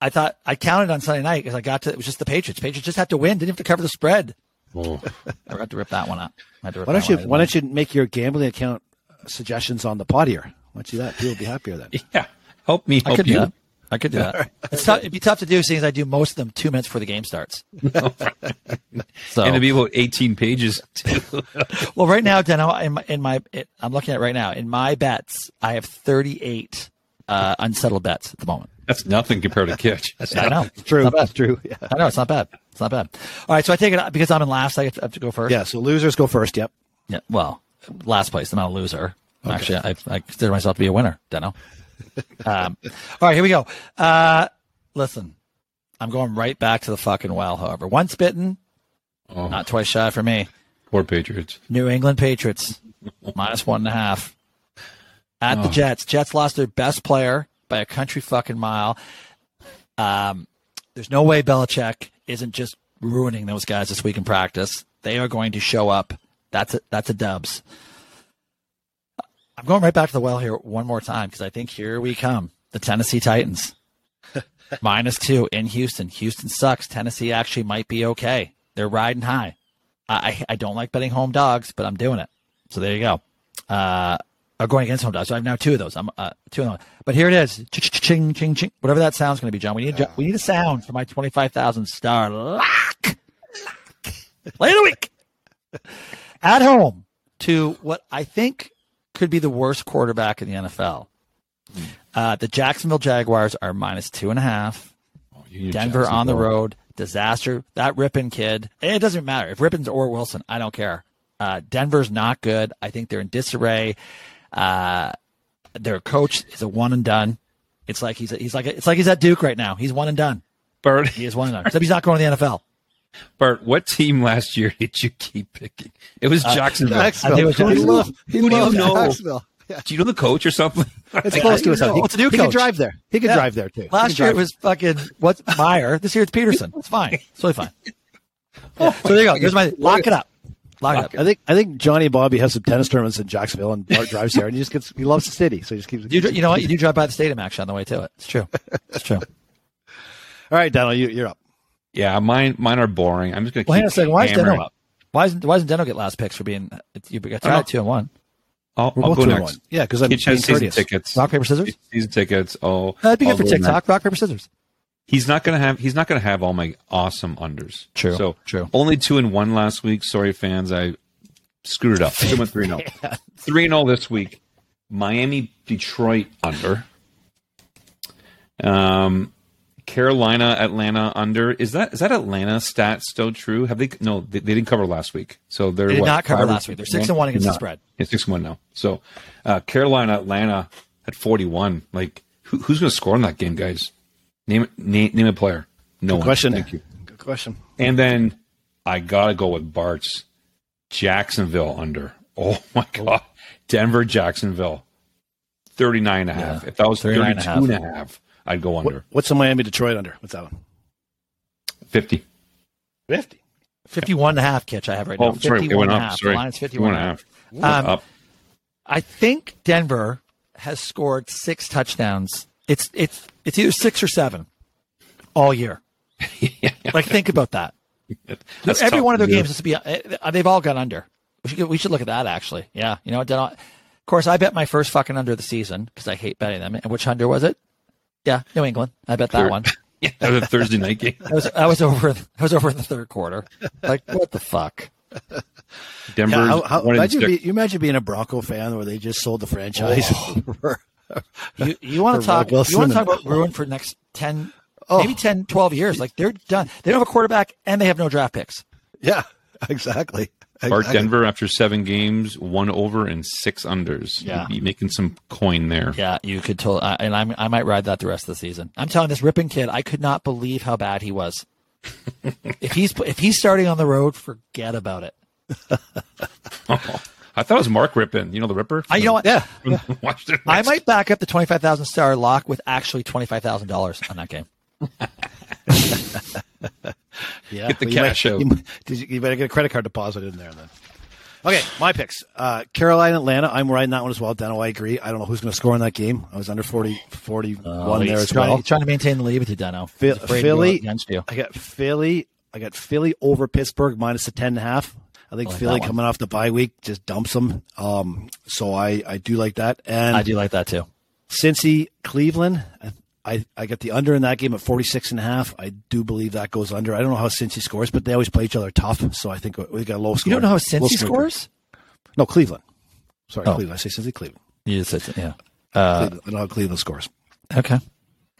I thought I counted on Sunday night because I got to. It was just the Patriots. Patriots just had to win. Didn't have to cover the spread. Oh. I had to rip that one up. why don't you Why don't you make your gambling account suggestions on the pod here? Why don't you do that? People will be happier then. Yeah, help me help you. I could do that. It's tough, it'd be tough to do seeing as I do most of them two minutes before the game starts. so, and it'd be about 18 pages. well, right now, Deno, in my, in my it, I'm looking at right now, in my bets, I have 38 uh, unsettled bets at the moment. That's nothing compared to Kitch. That's I know. It's true. It's true. Yeah. I know. It's not bad. It's not bad. All right. So I take it because I'm in last, I have to, I have to go first. Yeah. So losers go first. Yep. Yeah. Well, last place. I'm not a loser. Okay. Actually, I, I consider myself to be a winner, Deno. Um, all right, here we go. Uh, listen, I'm going right back to the fucking well. However, once bitten, oh. not twice shy for me. Poor Patriots. New England Patriots minus one and a half at oh. the Jets. Jets lost their best player by a country fucking mile. Um, there's no way Belichick isn't just ruining those guys this week in practice. They are going to show up. That's a, that's a dubs. I'm going right back to the well here one more time because I think here we come. The Tennessee Titans. Minus two in Houston. Houston sucks. Tennessee actually might be okay. They're riding high. I, I don't like betting home dogs, but I'm doing it. So there you go. Uh, I'm going against home dogs. So I have now two of those. I'm uh, two of them. But here it is. Ching, ching, ching. Whatever that sound's going to be, John. We need we need a sound for my 25,000 star lock. Play of the week. At home to what I think could be the worst quarterback in the NFL. Uh, the Jacksonville Jaguars are minus two and a half. Oh, Denver on the road. Disaster. That Rypien kid. It doesn't matter. If Rypien's or Wilson, I don't care. Uh, Denver's not good. I think they're in disarray. Uh, their coach is a one and done. It's like he's he's like it's like he's at Duke right now. He's one and done. Bart, He is one and done. Except he's not going to the NFL. Bart, what team last year did you keep picking? It was uh, Jacksonville. I think it was He Jacksonville. loved, he Who do you know? Jacksonville. Yeah. Do you know the coach or something? It's close to his house. He, What's the new he coach? could drive there. He could Yeah. drive there too. Last year it was fucking what's Meyer. This year it's Pederson. It's fine. It's totally fine. Yeah. So there you go. Here's my lock it up. Lock it up. I think I think Johnny Bobby has some tennis tournaments in Jacksonville and Bart drives there and he just gets he loves the city so he just keeps. You, you know what? You do drive by the stadium actually on the way to it. It's true. It's true. All right, Donald, you, you're up. Yeah, mine mine are boring. I'm just gonna keep Well, hang on a second. Why is. Deno up? Why isn't Why doesn't Deno get last picks for being? You got tied two and one. I'll, We're I'll both go two and next. one. Yeah, because I'm Kitch being courteous. tickets. Rock paper scissors. Season tickets. Oh, That'd be I'll good for go next. TikTok. Rock paper scissors. He's not gonna have. He's not gonna have all my awesome unders. True, So true. Only two and one last week. Sorry, fans. I screwed it up. Two and three. No, three and all this week. Miami, Detroit under. Um, Carolina, Atlanta under. Is that is that Atlanta stat still true? Have they? No, they, they didn't cover last week. So they're They did what, not cover last week. They're six and one against the spread. It's six and one now. So uh, Carolina, Atlanta at forty one. Like who, who's going to score in that game, guys? Name. Name, name a player. No Good one. question. Thank you. Good question. And then I gotta go with Bart's Jacksonville under. Oh my god. Denver, Jacksonville. 39 and a half. Yeah, If that was 39 32 and a and a half, I'd go under. What, what's the Miami Detroit under? What's that one? 50. Fifty. 51 and a half catch I have right now. Oh, sorry, it 51 went and a up. half. Sorry. The line's 51 and a half. half. Um, up. I think Denver has scored six touchdowns. It's it's it's either six or seven all year. yeah. Like think about that. That's Every tough one of their to games has to be. uh, They've all gone under. We should we should look at that actually. Yeah, you know what? Of course, I bet my first fucking under of the season because I hate betting them. And which under was it? Yeah, New England. I bet that one. Yeah, that was a Thursday night game. I was I was over I was over in the third quarter. Like what the fuck? Denver. Yeah, how, how, imagine, be, you imagine being a Bronco fan where they just sold the franchise. Oh. for- You you want to talk Wilson you want to talk about ruin for the next 10 Oh. maybe 10 12 years. Like they're done. They don't have a quarterback and they have no draft picks. yeah, exactly. Bart Exactly. Denver after seven games, one over and six unders. Yeah. You'd be making some coin there. Yeah, you could tell, uh, and I'm, I might ride that the rest of the season. I'm telling this Rypien kid, I could not believe how bad he was. if he's if he's starting on the road, forget about it. I thought it was Mark Rypien. You know the Ripper? I, you know what? Yeah. Watched it I next. might back up the twenty five thousand star lock with actually twenty five thousand dollars on that game. Yeah, Get the Well, cash out. You, might- did you, you better get a credit card deposit in there then. Okay, my picks. Uh, Carolina, Atlanta. I'm riding that one as well. Dano, I agree. I don't know who's going to score in that game. I was under 40, 41 there as trying, well. trying to maintain the lead with you, Deno. Phil- He's afraid to Philly- against you. I got Philly. I got Philly over Pittsburgh minus the ten and a half. I think like Philly coming off the bye week just dumps them. Um, so I, I do like that. And I do like that too. Cincy, Cleveland. I, I got the under in that game at 46 and a half. I do believe that goes under. I don't know how Cincy scores, but they always play each other tough. So I think we got a low score. You don't know how Cincy scores? No, Cleveland. Sorry, Oh. Cleveland. I say Cincy, Cleveland. You just said, yeah. Uh, Cleveland. I know how Cleveland scores. okay.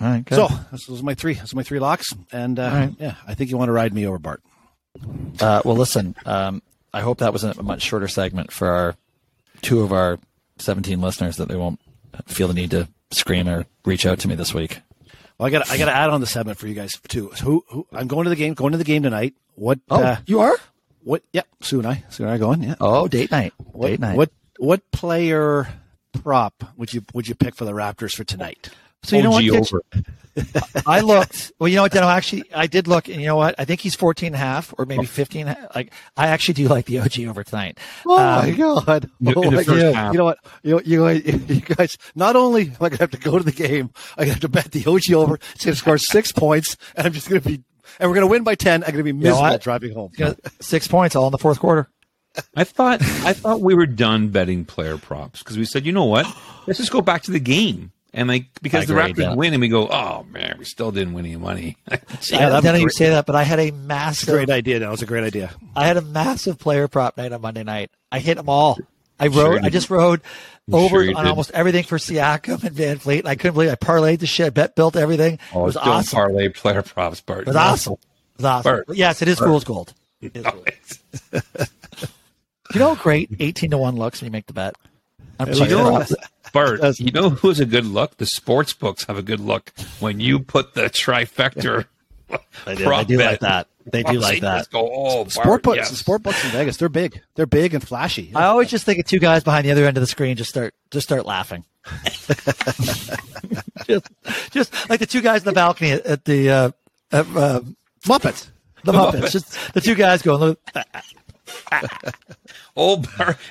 All right. Good. So those are my three. Those are my three locks. And uh, right. yeah, I think you want to ride me over Bart. Uh, well, listen. Um, I hope that was a much shorter segment for our two of our 17 listeners that they won't feel the need to scream or reach out to me this week. Well, I got I got to add on the segment for you guys too. So who, who I'm going to the game. Going to the game tonight. What? uh, you are? what? Yeah, Sue and I. Sue and I are going. Yeah. Oh, date night. What, date night. What what player prop would you would you pick for the Raptors for tonight? So you know what? OG Kitch? over. I looked. Well, you know what, Deno? Actually, I did look, and you know what? I think he's 14 and a half or maybe 15. and a half. Like, I actually do like the OG over tonight. Oh Um, my god! Oh in the my first God. half. You know what? You you you guys. Not only am I gonna have to go to the game, I have to bet the OG over. It's gonna score six points, and I'm just gonna be, and we're gonna win by ten. I'm gonna be know miserable what? driving home. You know, six points all in the fourth quarter. I thought I thought we were done betting player props because we said, you know what? Let's just go back to the game. And like because I the agree, Raptors yeah. win and we go, oh man, we still didn't win any money. Yeah, that'd be Deno, you say that, but I had a It's a massive, great idea. That was a great idea. I had a massive player prop night on Monday night. I hit them all. I Sure rode. you I just rode over sure on did. almost everything for Siakam and VanVleet. And I couldn't believe it. I parlayed the shit. Bet built everything. Oh, it oh, was don't awesome. parlay player props, Bart. It was awesome. It was awesome. Bert. Yes, it is fool's gold. It is fool's gold. You know, how great eighteen to one looks when you make the bet. I'm You know that's- Bart, you know who's a good look? The sports books have a good look when you put the trifecta. They do, prop they do like that. They do like that. Go, oh, Bart, Sport books, yes. sport books in Vegas. They're big. They're big and flashy. I always just think of two guys behind the other end of the screen just start just start laughing. just, just like the two guys in the balcony at, at the uh, at, uh, Muppets. the Muppets. Just the two guys going. "Look, Oh,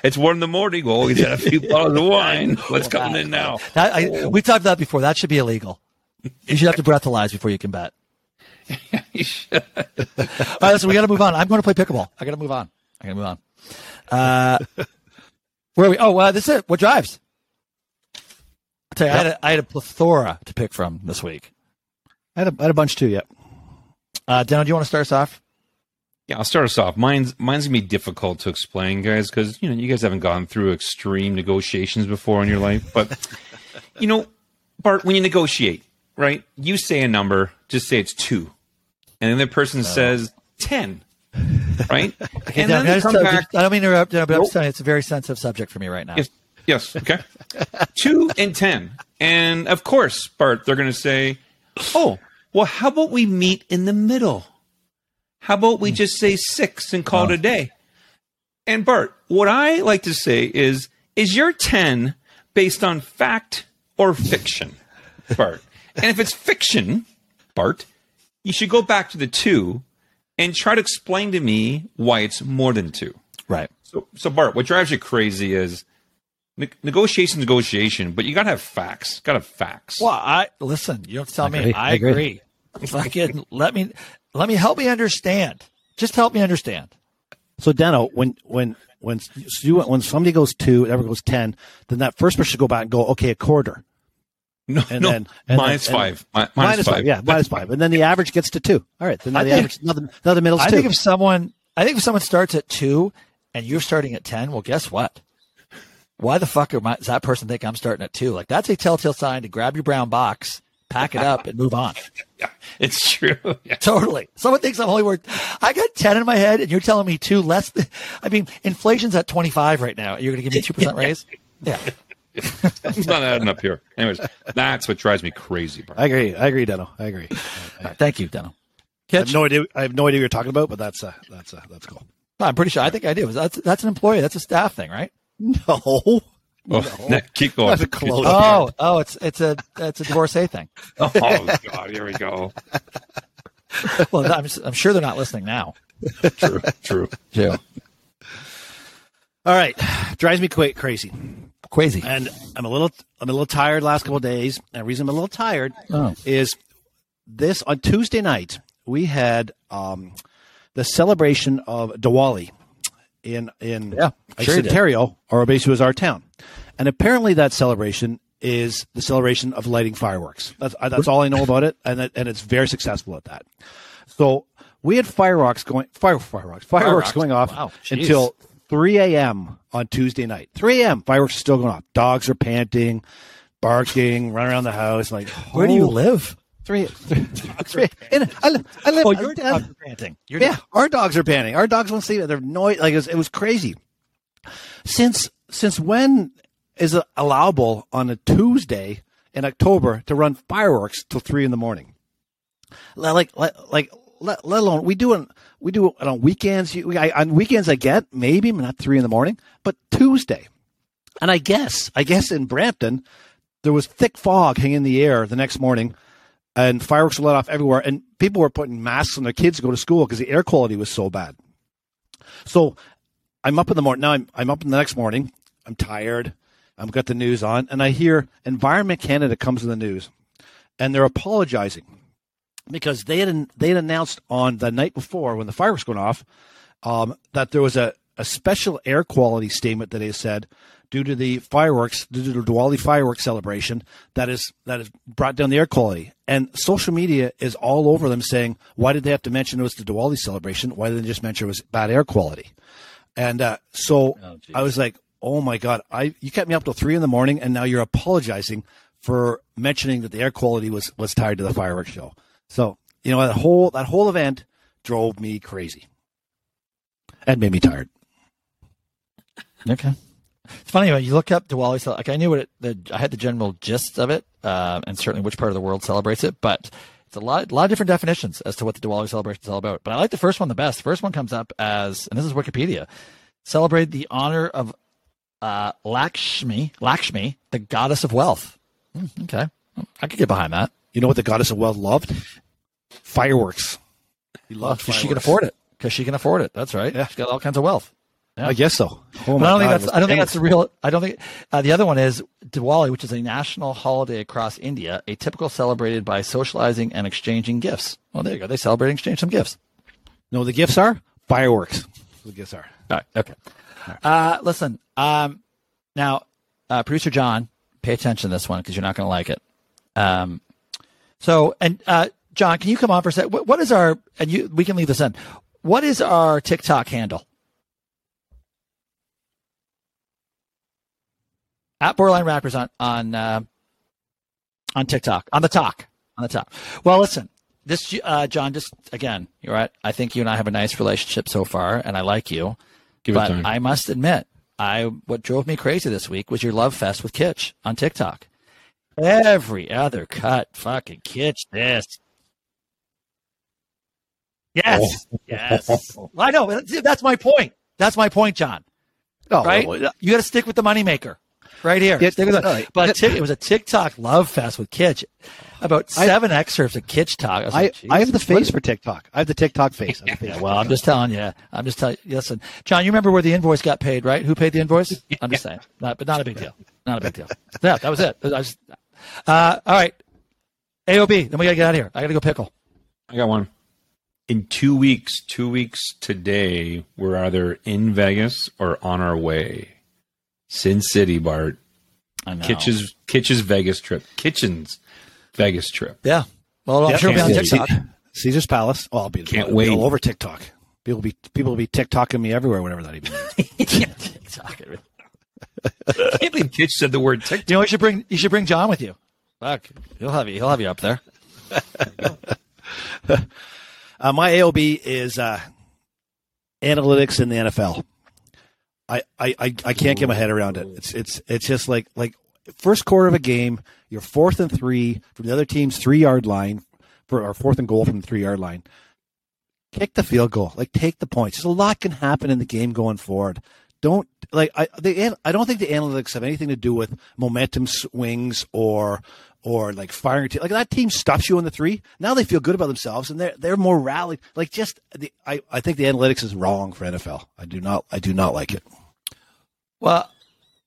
it's one in the morning. Oh, he's got a few bottles of wine. What's coming in now? That, I, we talked about that before. That should be illegal. You should have to breathalyze before you can bet. You should. All right, listen, we got to move on. I'm going to play pickleball. I got to move on. I got to move on. Uh, where are we? Oh, uh, this is it. What drives? I'll tell you, I, had a, I had a plethora to pick from this week. I had a, I had a bunch too. yep. Uh, Dano, do you want to start us off? Yeah, I'll start us off. Mine's mine's gonna be difficult to explain, guys, because you know you guys haven't gone through extreme negotiations before in your life. But you know, Bart, when you negotiate, right? You say a number, just say it's two, and then the person says ten, right? and Dano, then they come back. I don't mean to interrupt, but I'm Nope. you, it's a very sensitive subject for me right now. Yes, yes, okay. two and ten, and of course, Bart, they're gonna say, "Oh, well, how about we meet in the middle? How about we hmm. just say six and call it a oh. day?" And Bart, what I like to say is, is your 10 based on fact or fiction, Bart? and if it's fiction, Bart, you should go back to the two and try to explain to me why it's more than two. Right. So, so Bart, what drives you crazy is ne- negotiation, negotiation, but you got to have facts. Got to have facts. Well, I listen. You don't have to tell me. agree. I I agree. agree. Fucking let me let me help me understand. Just help me understand. So Dano, when when when you when somebody goes two, it ever goes ten, then that first person should go back and go, okay, a quarter. no, And no, then and minus then- five. Mi- minus minus five. five. Yeah, minus five. And then the average gets to two. All right. Then I the think- average another another middle's I two. think if someone, I think if someone starts at two and you're starting at ten, well, guess what? Why the fuck am I, does that person think I'm starting at two? Like that's a telltale sign to grab your brown box, pack it up, and move on. Yeah, it's true. Yeah. Totally. Someone thinks I'm only worth. I got ten in my head, and you're telling me two less. Than, I mean, inflation's at 25 right now. You're going to give me two percent raise? Yeah. It's not adding up here. Anyways, that's what drives me crazy, Bart. I agree. I agree, Dano. I agree. All right, thank you, Deno. I have no idea. I have no idea what you're talking about, but that's uh, that's uh, that's cool. I'm pretty sure. I think I do. That's that's an employee. That's a staff thing, right? No, Oh, keep going. That's a close. Oh, oh, it's it's a it's a divorcee thing. Oh God, here we go. Well, I'm I'm sure they're not listening now. True, true. Yeah. All right, drives me quite crazy, Crazy. and I'm a little I'm a little tired last couple of days. And the reason I'm a little tired Oh. is this on Tuesday night we had um, the celebration of Diwali in in Yeah, sure said you did. Ontario, or basically was our town, and apparently that celebration is the celebration of lighting fireworks. That's uh, that's all I know about it, and it, and it's very successful at that. So we had fireworks going fire fireworks fireworks Fireworks. going off Wow, until 3 a.m. on Tuesday night. 3 a.m. Fireworks are still going off. Dogs are panting, barking, running around the house. Like, Where do you live? Three, three. And I live. I live. Oh, your I- dogs are panting. Your yeah, our dogs are panting. Our dogs won't sleep. They're noise. Like it was, it was crazy. Since since when is it allowable on a Tuesday in October to run fireworks till three in the morning? Like like like let, let alone we do it we do it on weekends. You, I, on weekends I get maybe not three in the morning, but Tuesday. And I guess I guess in Brampton there was thick fog hanging in the air the next morning, and fireworks were let off everywhere, and people were putting masks on their kids to go to school because the air quality was so bad. So I'm up in the morning. Now I'm I'm up in the next morning. I'm tired. I've got the news on, and I hear Environment Canada comes in the news, and they're apologizing because they had they had announced on the night before when the fireworks going off um, that there was a, a special air quality statement that they said due to the fireworks, due to the Diwali fireworks celebration, that is that has brought down the air quality. And social media is all over them saying, why did they have to mention it was the Diwali celebration? Why didn't they just mention it was bad air quality? And uh, so Oh. I was like, oh my god, I you kept me up till three in the morning, and now you're apologizing for mentioning that the air quality was was tied to the fireworks show. So you know that whole that whole event drove me crazy and made me tired. Okay. It's funny when you look up Diwali. cel- Like I knew what it, the I had the general gist of it, uh, and certainly which part of the world celebrates it. But it's a lot, a lot of different definitions as to what the Diwali celebration is all about. But I like the first one the best. The first one comes up as, and this is Wikipedia, celebrate the honor of uh, Lakshmi, Lakshmi, the goddess of wealth. Hmm, okay, I could get behind that. You know what the goddess of wealth loved? Fireworks. He loved Because she can afford it. Because she can afford it. That's right. Yeah. She's got all kinds of wealth. I guess so. Oh I don't think that's. I don't think that's the real. I don't think uh, the other one is Diwali, which is a national holiday across India, a typical celebrated by socializing and exchanging gifts. Well, there you go. They celebrate and exchange some gifts. No, the gifts are fireworks. The gifts are. All right. Okay. Uh, listen. Um, now, uh, producer John, pay attention to this one because you're not going to like it. Um, so, and uh, John, can you come on for a sec? What, what is our? And you, we can leave this in. What is our TikTok handle? At Borderline Rappers on on uh, on TikTok on the talk on the top. Well, listen, this uh, John, just again, you're right. I think you and I have a nice relationship so far, and I like you. Give but. I must admit, I what drove me crazy this week was your love fest with Kitch on TikTok. Every other cut, fucking Kitch this. Yes, yes. Well, I know. That's my point. That's my point, John. Oh, Right? well, You got to stick with the moneymaker. Right here. Yeah, Stick with it. all right. But Tik- it was a TikTok love fest with Kitch. About seven excerpts of Kitch talk. I, was I, like, I have the face for TikTok. I have the TikTok face. The face yeah, for well, I'm just telling you. I'm just telling you. Listen, John, you remember where the invoice got paid, right? Who paid the invoice? I'm just saying. Not, but not a big deal. Not a big deal. Yeah, that was it. I was, uh, all right. AOB. Then we got to get out of here. I got to go pickle. I got one. In two weeks, two weeks today, we're either in Vegas or on our way. Sin City, Bart. I know. Kitch's Kitch's Vegas trip. Kitchen's Vegas trip. Yeah. Well, I'm Yep. sure it'll be on TikTok. Caesar's Palace. Oh, I'll be, Can't I'll be wait. all over TikTok. People will be people will be TikToking me everywhere, whatever that even means. TikTok. I can't believe Kitch said the word TikTok. You know, you should bring you should bring John with you. Fuck, he'll have you. He'll have you up there. Uh, my AOB is uh, analytics in the NFL. I, I, I, I can't get my head around it. It's it's it's just like like first quarter of a game, you're fourth and three from the other team's three yard line for or fourth and goal from the three yard line. Kick the field goal, like take the points. There's a lot can happen in the game going forward. Don't like I the I don't think the analytics have anything to do with momentum swings or or like firing a team. Like that team stops you on the three. Now they feel good about themselves and they're they're more rallied. Like just the I, I think the analytics is wrong for NFL. I do not I do not like it. Well,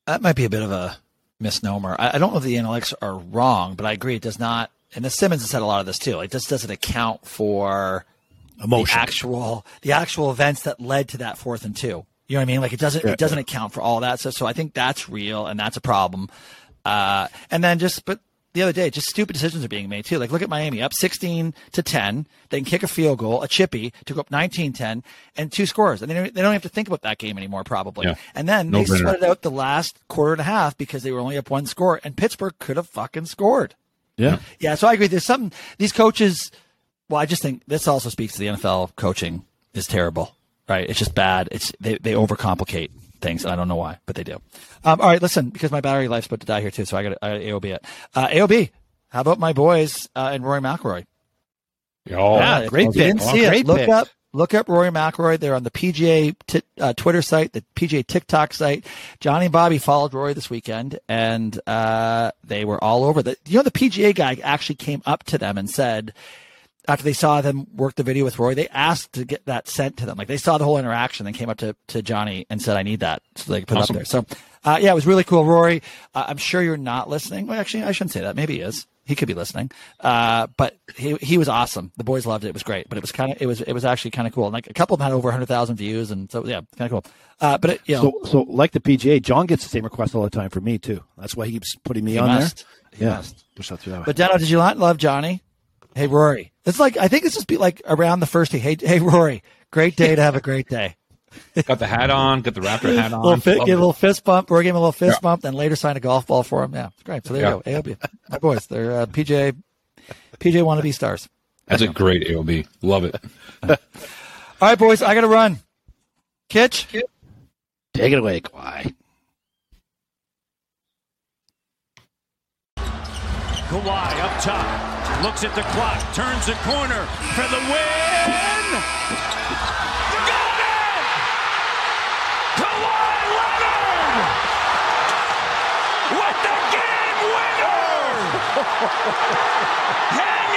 that might be a bit of a misnomer. I, I don't know if the analytics are wrong, but I agree it does not. And the Simmons has said a lot of this too. It just doesn't account for Emotion. the actual the actual events that led to that fourth and two. You know what I mean? Like it doesn't Yeah. it doesn't account for all that. So so I think that's real and that's a problem. Uh, and then just but the other day, just stupid decisions are being made too. Like look at Miami up 16 to 10. They can kick a field goal, a chippy to go up 19-10 and two scores. And they don't, they don't have to think about that game anymore probably. Yeah. And then No they brainer. sweated out the last quarter and a half because they were only up one score and Pittsburgh could have fucking scored. Yeah. Yeah, so I agree. There's some these coaches. Well, I just think this also speaks to the NFL coaching is terrible. Right? It's just bad. It's they they overcomplicate things, and I don't know why, but they do. Um, all right, listen, because my battery life's about to die here too, so I got I got AOB it. Uh, AOB. How about my boys uh, and Rory McIlroy? Oh, yeah, great if you pick. Didn't Oh, see it. Look pick. up Look up Rory McIlroy. They're on the PGA t- uh, Twitter site, the PGA TikTok site. Johnny and Bobby followed Rory this weekend, and uh, they were all over the. You know, the PGA guy actually came up to them and said, after they saw them work the video with Rory, they asked to get that sent to them. Like they saw the whole interaction, and came up to, to Johnny and said, "I need that," so they could put Awesome. it up there. So, uh, yeah, it was really cool. Rory, uh, I'm sure you're not listening. Well, actually, I shouldn't say that. Maybe he is. He could be listening. Uh, but he he was awesome. The boys loved it. It was great. But it was kind of it was it was actually kind of cool. And like a couple of them had over 100,000 views, and so yeah, kind of cool. Uh, but it, you know, So, so like the PGA, John gets the same request all the time for me too. That's why he keeps putting me on must. there. He yeah, must. push that through that. But Deno, did you not love Johnny? Hey Rory, it's like I think it's just be like around the first day. Hey hey Rory, great day to have a great day. Got the hat on, got the Raptor hat on. little fi- Love give a little fist bump. Rory gave him a little fist Yeah. bump, then later signed a golf ball for him. Yeah, it's great. So there Yeah. you go. AOB, my boys, they're uh, PJ PJ wannabe stars. That's a great AOB. Love it. All right, boys, I got to run. Kitch, Take it away, Kawhi. Kawhi up top, looks at the clock, turns the corner for the win. Got it! Kawhi Leonard with the game winner.